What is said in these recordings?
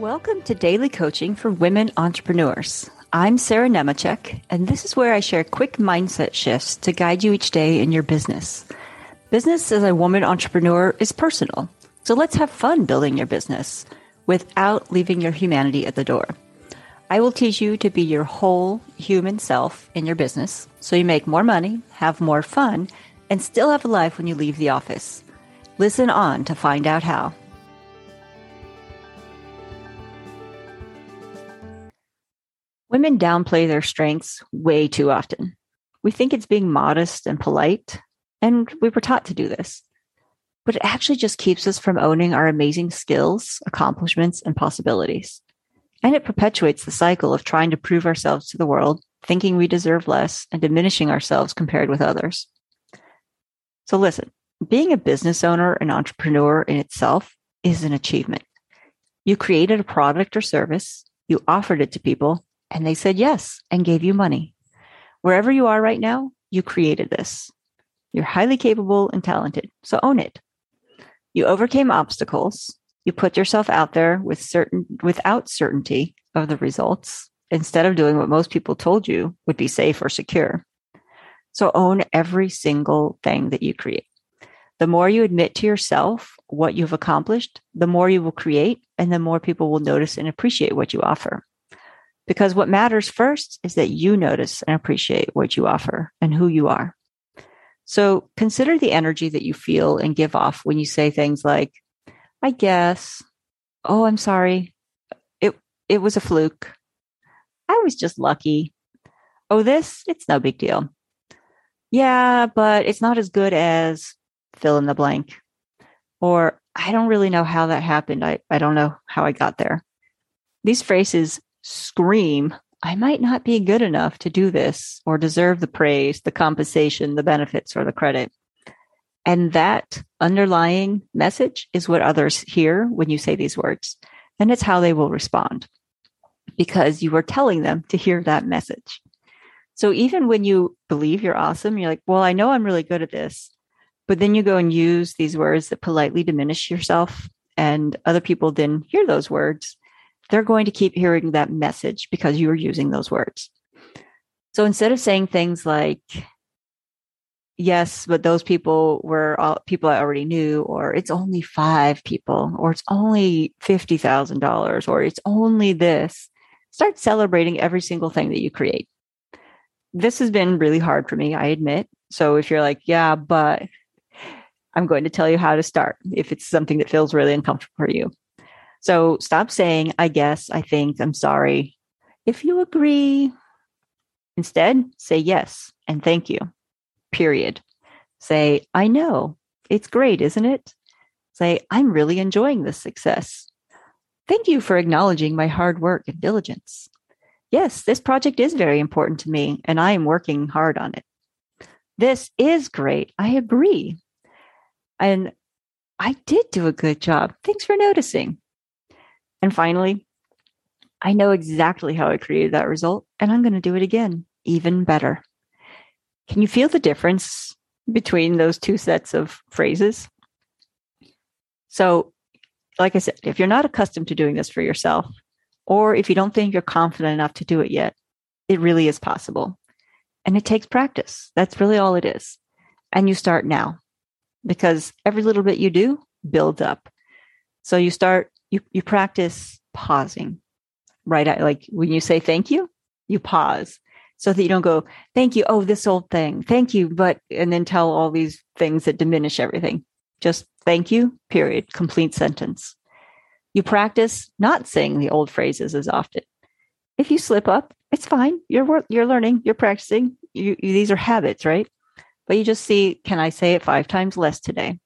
Welcome to Daily Coaching for Women Entrepreneurs. I'm Sarah Nemecek, and this is where I share quick mindset shifts to guide you each day in your business. Business as a woman entrepreneur is personal, so let's have fun building your business without leaving your humanity at the door. I will teach you to be your whole human self in your business so you make more money, have more fun, and still have a life when you leave the office. Listen on to find out how. Women downplay their strengths way too often. We think it's being modest and polite, and we were taught to do this. But it actually just keeps us from owning our amazing skills, accomplishments, and possibilities. And it perpetuates the cycle of trying to prove ourselves to the world, thinking we deserve less, and diminishing ourselves compared with others. So, listen, being a business owner and entrepreneur in itself is an achievement. You created a product or service, you offered it to people, and they said yes and gave you money. Wherever you are right now, you created this. You're highly capable and talented, so own it. You overcame obstacles. You put yourself out there with certain without certainty of the results instead of doing what most people told you would be safe or secure. So own every single thing that you create. The more you admit to yourself what you've accomplished, the more you will create and the more people will notice and appreciate what you offer. Because what matters first is that you notice and appreciate what you offer and who you are. So consider the energy that you feel and give off when you say things like, I guess, oh, I'm sorry. It, it was a fluke. I was just lucky. Oh, this, it's no big deal. Yeah, but it's not as good as fill in the blank. Or I don't really know how that happened. I, I don't know how I got there. These phrases scream, I might not be good enough to do this or deserve the praise, the compensation, the benefits, or the credit. And that underlying message is what others hear when you say these words. And it's how they will respond because you are telling them to hear that message. So even when you believe you're awesome, you're like, well, I know I'm really good at this. But then you go and use these words that politely diminish yourself, and other people then hear those words they're going to keep hearing that message because you are using those words. So instead of saying things like, yes, but those people were all people I already knew, or it's only five people, or it's only $50,000, or it's only this, start celebrating every single thing that you create. This has been really hard for me, I admit. So if you're like, yeah, but I'm going to tell you how to start if it's something that feels really uncomfortable for you. So stop saying, I guess, I think, I'm sorry. If you agree, instead say yes and thank you, period. Say, I know. It's great, isn't it? Say, I'm really enjoying this success. Thank you for acknowledging my hard work and diligence. Yes, this project is very important to me, and I am working hard on it. This is great. I agree. And I did do a good job. Thanks for noticing. And finally, I know exactly how I created that result, and I'm going to do it again, even better. Can you feel the difference between those two sets of phrases? So, like I said, if you're not accustomed to doing this for yourself, or if you don't think you're confident enough to do it yet, it really is possible. And it takes practice. That's really all it is. And you start now because every little bit you do builds up. So you start you you practice pausing right? Like when you say thank you you pause so that you don't go thank you. Oh this old thing. Thank you. But and then tell all these things that diminish everything. Just thank you period. Complete sentence. You practice not saying the old phrases as often. If you slip up it's fine. You're you're learning. You're practicing. You, you, these are habits right? But you just see can i say it five times less today?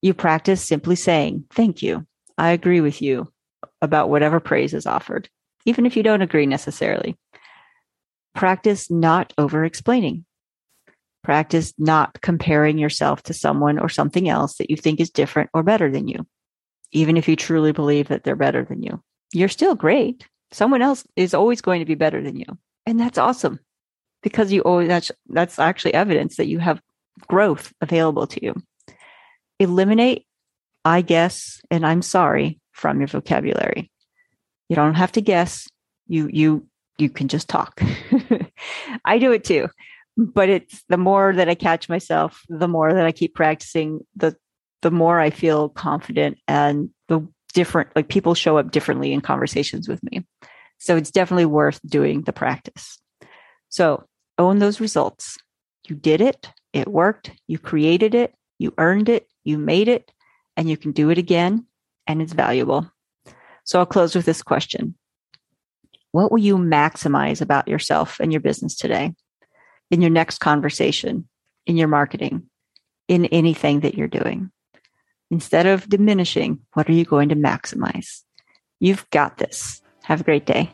You practice simply saying thank you I agree with you about whatever praise is offered, even if you don't agree necessarily. Practice not over explaining. Practice not comparing yourself to someone or something else that you think is different or better than you, even if you truly believe that they're better than you. You're still great. Someone else is always going to be better than you. And that's awesome because you always, that's, that's actually evidence that you have growth available to you. Eliminate I guess, and I'm sorry from your vocabulary. You don't have to guess. You you you can just talk. I do it too. But it's the more that I catch myself, the more that I keep practicing, the the more I feel confident and the different like people show up differently in conversations with me. So it's definitely worth doing the practice. So own those results. You did it, it worked, you created it, you earned it, you made it, and you can do it again, and it's valuable. So I'll close with this question What will you maximize about yourself and your business today, in your next conversation, in your marketing, in anything that you're doing? Instead of diminishing, what are you going to maximize? You've got this. Have a great day.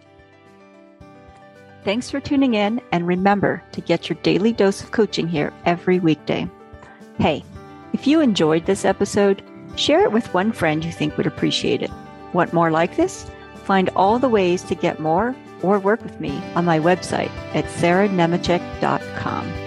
Thanks for tuning in, and remember to get your daily dose of coaching here every weekday. Hey, if you enjoyed this episode, share it with one friend you think would appreciate it. Want more like this? Find all the ways to get more or work with me on my website at sarahnemecek.com.